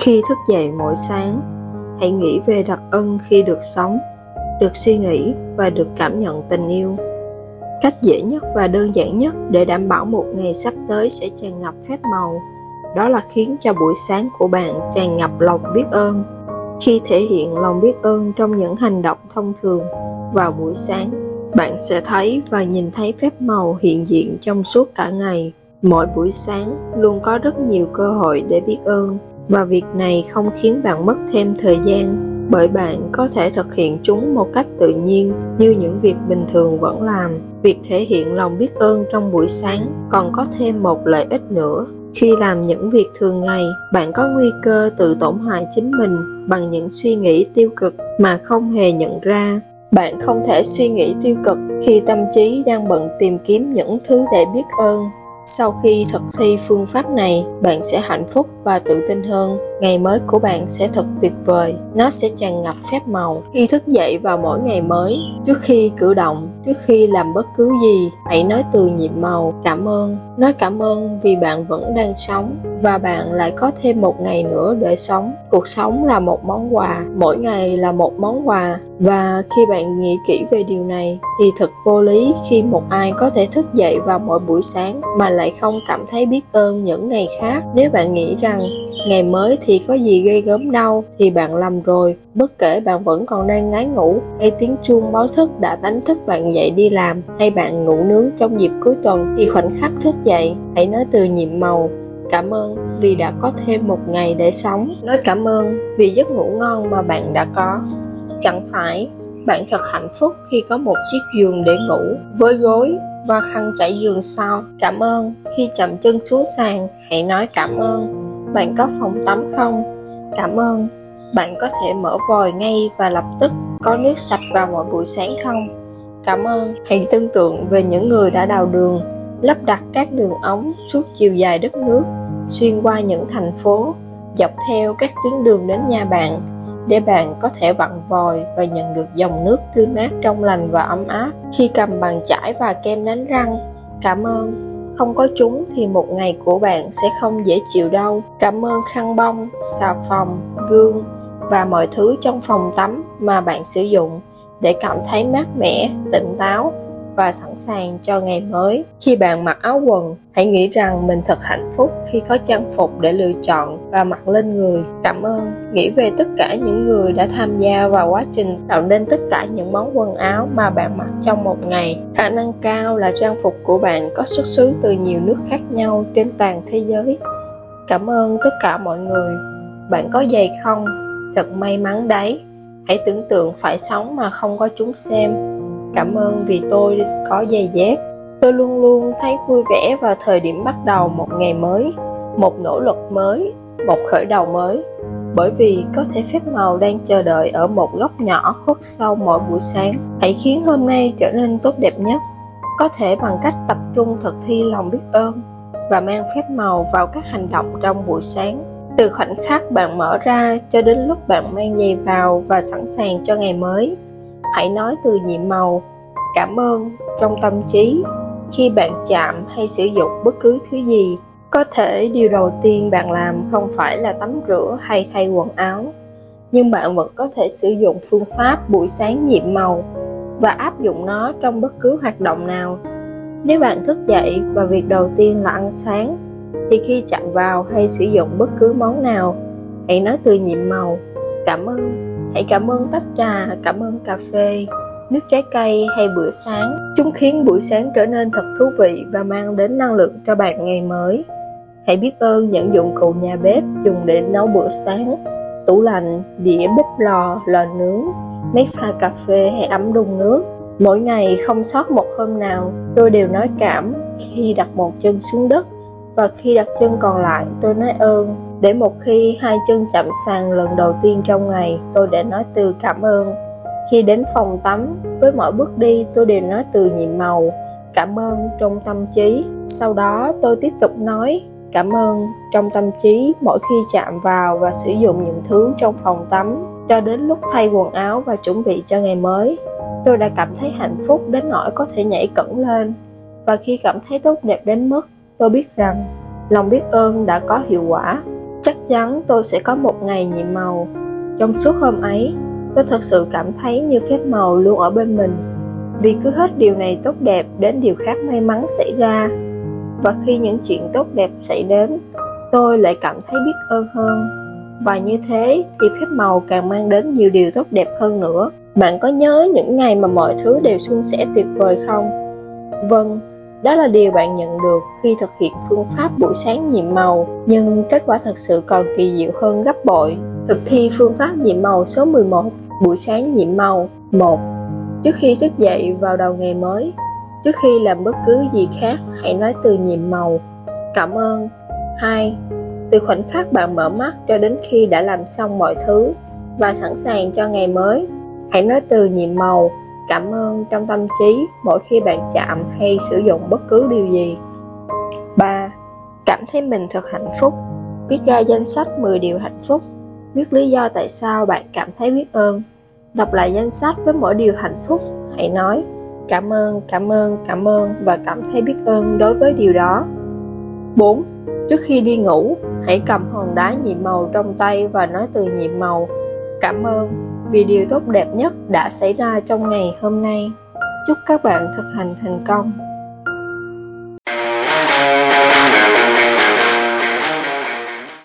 khi thức dậy mỗi sáng, hãy nghĩ về đặc ân khi được sống, được suy nghĩ và được cảm nhận tình yêu. Cách dễ nhất và đơn giản nhất để đảm bảo một ngày sắp tới sẽ tràn ngập phép màu, đó là khiến cho buổi sáng của bạn tràn ngập lòng biết ơn. Khi thể hiện lòng biết ơn trong những hành động thông thường, vào buổi sáng, bạn sẽ thấy và nhìn thấy phép màu hiện diện trong suốt cả ngày. Mỗi buổi sáng luôn có rất nhiều cơ hội để biết ơn và việc này không khiến bạn mất thêm thời gian, bởi bạn có thể thực hiện chúng một cách tự nhiên như những việc bình thường vẫn làm. Việc thể hiện lòng biết ơn trong buổi sáng còn có thêm một lợi ích nữa. Khi làm những việc thường ngày, bạn có nguy cơ tự tổn hại chính mình bằng những suy nghĩ tiêu cực mà không hề nhận ra. Bạn không thể suy nghĩ tiêu cực khi tâm trí đang bận tìm kiếm những thứ để biết ơn sau khi thực thi phương pháp này, bạn sẽ hạnh phúc và tự tin hơn ngày mới của bạn sẽ thật tuyệt vời. Nó sẽ tràn ngập phép màu. Khi thức dậy vào mỗi ngày mới, trước khi cử động, trước khi làm bất cứ gì, hãy nói từ nhịp màu, cảm ơn. Nói cảm ơn vì bạn vẫn đang sống và bạn lại có thêm một ngày nữa để sống. Cuộc sống là một món quà. Mỗi ngày là một món quà. Và khi bạn nghĩ kỹ về điều này, thì thật vô lý khi một ai có thể thức dậy vào mỗi buổi sáng mà lại không cảm thấy biết ơn những ngày khác. Nếu bạn nghĩ rằng ngày mới thì có gì gây gớm đâu, thì bạn lầm rồi. Bất kể bạn vẫn còn đang ngái ngủ, hay tiếng chuông báo thức đã đánh thức bạn dậy đi làm, hay bạn ngủ nướng trong dịp cuối tuần, thì khoảnh khắc thức dậy, hãy nói từ nhiệm màu. Cảm ơn vì đã có thêm một ngày để sống. Nói cảm ơn vì giấc ngủ ngon mà bạn đã có. Chẳng phải bạn thật hạnh phúc khi có một chiếc giường để ngủ với gối và khăn trải giường sau cảm ơn khi chậm chân xuống sàn, hãy nói cảm ơn bạn có phòng tắm không? Cảm ơn. Bạn có thể mở vòi ngay và lập tức có nước sạch vào mỗi buổi sáng không? Cảm ơn. Hãy tưởng tượng về những người đã đào đường, lắp đặt các đường ống suốt chiều dài đất nước, xuyên qua những thành phố, dọc theo các tuyến đường đến nhà bạn, để bạn có thể vặn vòi và nhận được dòng nước tươi mát trong lành và ấm áp khi cầm bàn chải và kem đánh răng. Cảm ơn không có chúng thì một ngày của bạn sẽ không dễ chịu đâu. Cảm ơn khăn bông, xà phòng, gương và mọi thứ trong phòng tắm mà bạn sử dụng để cảm thấy mát mẻ, tỉnh táo và sẵn sàng cho ngày mới. Khi bạn mặc áo quần, hãy nghĩ rằng mình thật hạnh phúc khi có trang phục để lựa chọn và mặc lên người. Cảm ơn, nghĩ về tất cả những người đã tham gia vào quá trình tạo nên tất cả những món quần áo mà bạn mặc trong một ngày. Khả năng cao là trang phục của bạn có xuất xứ từ nhiều nước khác nhau trên toàn thế giới. Cảm ơn tất cả mọi người. Bạn có giày không? Thật may mắn đấy. Hãy tưởng tượng phải sống mà không có chúng xem Cảm ơn vì tôi có giày dép. Tôi luôn luôn thấy vui vẻ vào thời điểm bắt đầu một ngày mới, một nỗ lực mới, một khởi đầu mới. Bởi vì có thể phép màu đang chờ đợi ở một góc nhỏ khuất sau mỗi buổi sáng. Hãy khiến hôm nay trở nên tốt đẹp nhất, có thể bằng cách tập trung thực thi lòng biết ơn và mang phép màu vào các hành động trong buổi sáng. Từ khoảnh khắc bạn mở ra cho đến lúc bạn mang giày vào và sẵn sàng cho ngày mới, hãy nói từ nhiệm màu. Cảm ơn trong tâm trí. Khi bạn chạm hay sử dụng bất cứ thứ gì, có thể điều đầu tiên bạn làm không phải là tắm rửa hay thay quần áo. Nhưng bạn vẫn có thể sử dụng phương pháp buổi sáng nhiệm màu và áp dụng nó trong bất cứ hoạt động nào. Nếu bạn thức dậy và việc đầu tiên là ăn sáng, thì khi chạm vào hay sử dụng bất cứ món nào, hãy nói từ nhiệm màu. Cảm ơn. Hãy cảm ơn tách trà, cảm ơn cà phê, nước trái cây hay bữa sáng. Chúng khiến buổi sáng trở nên thật thú vị và mang đến năng lượng cho bạn ngày mới. Hãy biết ơn những dụng cụ nhà bếp dùng để nấu bữa sáng, tủ lạnh, đĩa bếp lò, lò nướng, máy pha cà phê hay ấm đun nước. Mỗi ngày không sót một hôm nào, tôi đều nói cảm khi đặt một chân xuống đất và khi đặt chân còn lại, tôi nói ơn. Để một khi hai chân chạm sàn lần đầu tiên trong ngày, tôi đã nói từ cảm ơn. Khi đến phòng tắm, với mỗi bước đi, tôi đều nói từ nhiệm màu, cảm ơn trong tâm trí. Sau đó, tôi tiếp tục nói, cảm ơn trong tâm trí mỗi khi chạm vào và sử dụng những thứ trong phòng tắm, cho đến lúc thay quần áo và chuẩn bị cho ngày mới. Tôi đã cảm thấy hạnh phúc đến nỗi có thể nhảy cẩn lên. Và khi cảm thấy tốt đẹp đến mức tôi biết rằng lòng biết ơn đã có hiệu quả chắc chắn tôi sẽ có một ngày nhiệm màu. Trong suốt hôm ấy, tôi thật sự cảm thấy như phép màu luôn ở bên mình. Vì cứ hết điều này tốt đẹp đến điều khác may mắn xảy ra. Và khi những chuyện tốt đẹp xảy đến, tôi lại cảm thấy biết ơn hơn. Và như thế thì phép màu càng mang đến nhiều điều tốt đẹp hơn nữa. Bạn có nhớ những ngày mà mọi thứ đều suôn sẻ tuyệt vời không? Vâng, đó là điều bạn nhận được khi thực hiện phương pháp buổi sáng nhiệm màu, nhưng kết quả thật sự còn kỳ diệu hơn gấp bội. Thực thi phương pháp nhiệm màu số 11, buổi sáng nhiệm màu 1. Trước khi thức dậy vào đầu ngày mới, trước khi làm bất cứ gì khác, hãy nói từ nhiệm màu. Cảm ơn. 2. Từ khoảnh khắc bạn mở mắt cho đến khi đã làm xong mọi thứ và sẵn sàng cho ngày mới, hãy nói từ nhiệm màu cảm ơn trong tâm trí mỗi khi bạn chạm hay sử dụng bất cứ điều gì. 3. Cảm thấy mình thật hạnh phúc. Viết ra danh sách 10 điều hạnh phúc. Viết lý do tại sao bạn cảm thấy biết ơn. Đọc lại danh sách với mỗi điều hạnh phúc. Hãy nói cảm ơn, cảm ơn, cảm ơn và cảm thấy biết ơn đối với điều đó. 4. Trước khi đi ngủ, hãy cầm hòn đá nhiệm màu trong tay và nói từ nhiệm màu. Cảm ơn, vì điều tốt đẹp nhất đã xảy ra trong ngày hôm nay. Chúc các bạn thực hành thành công.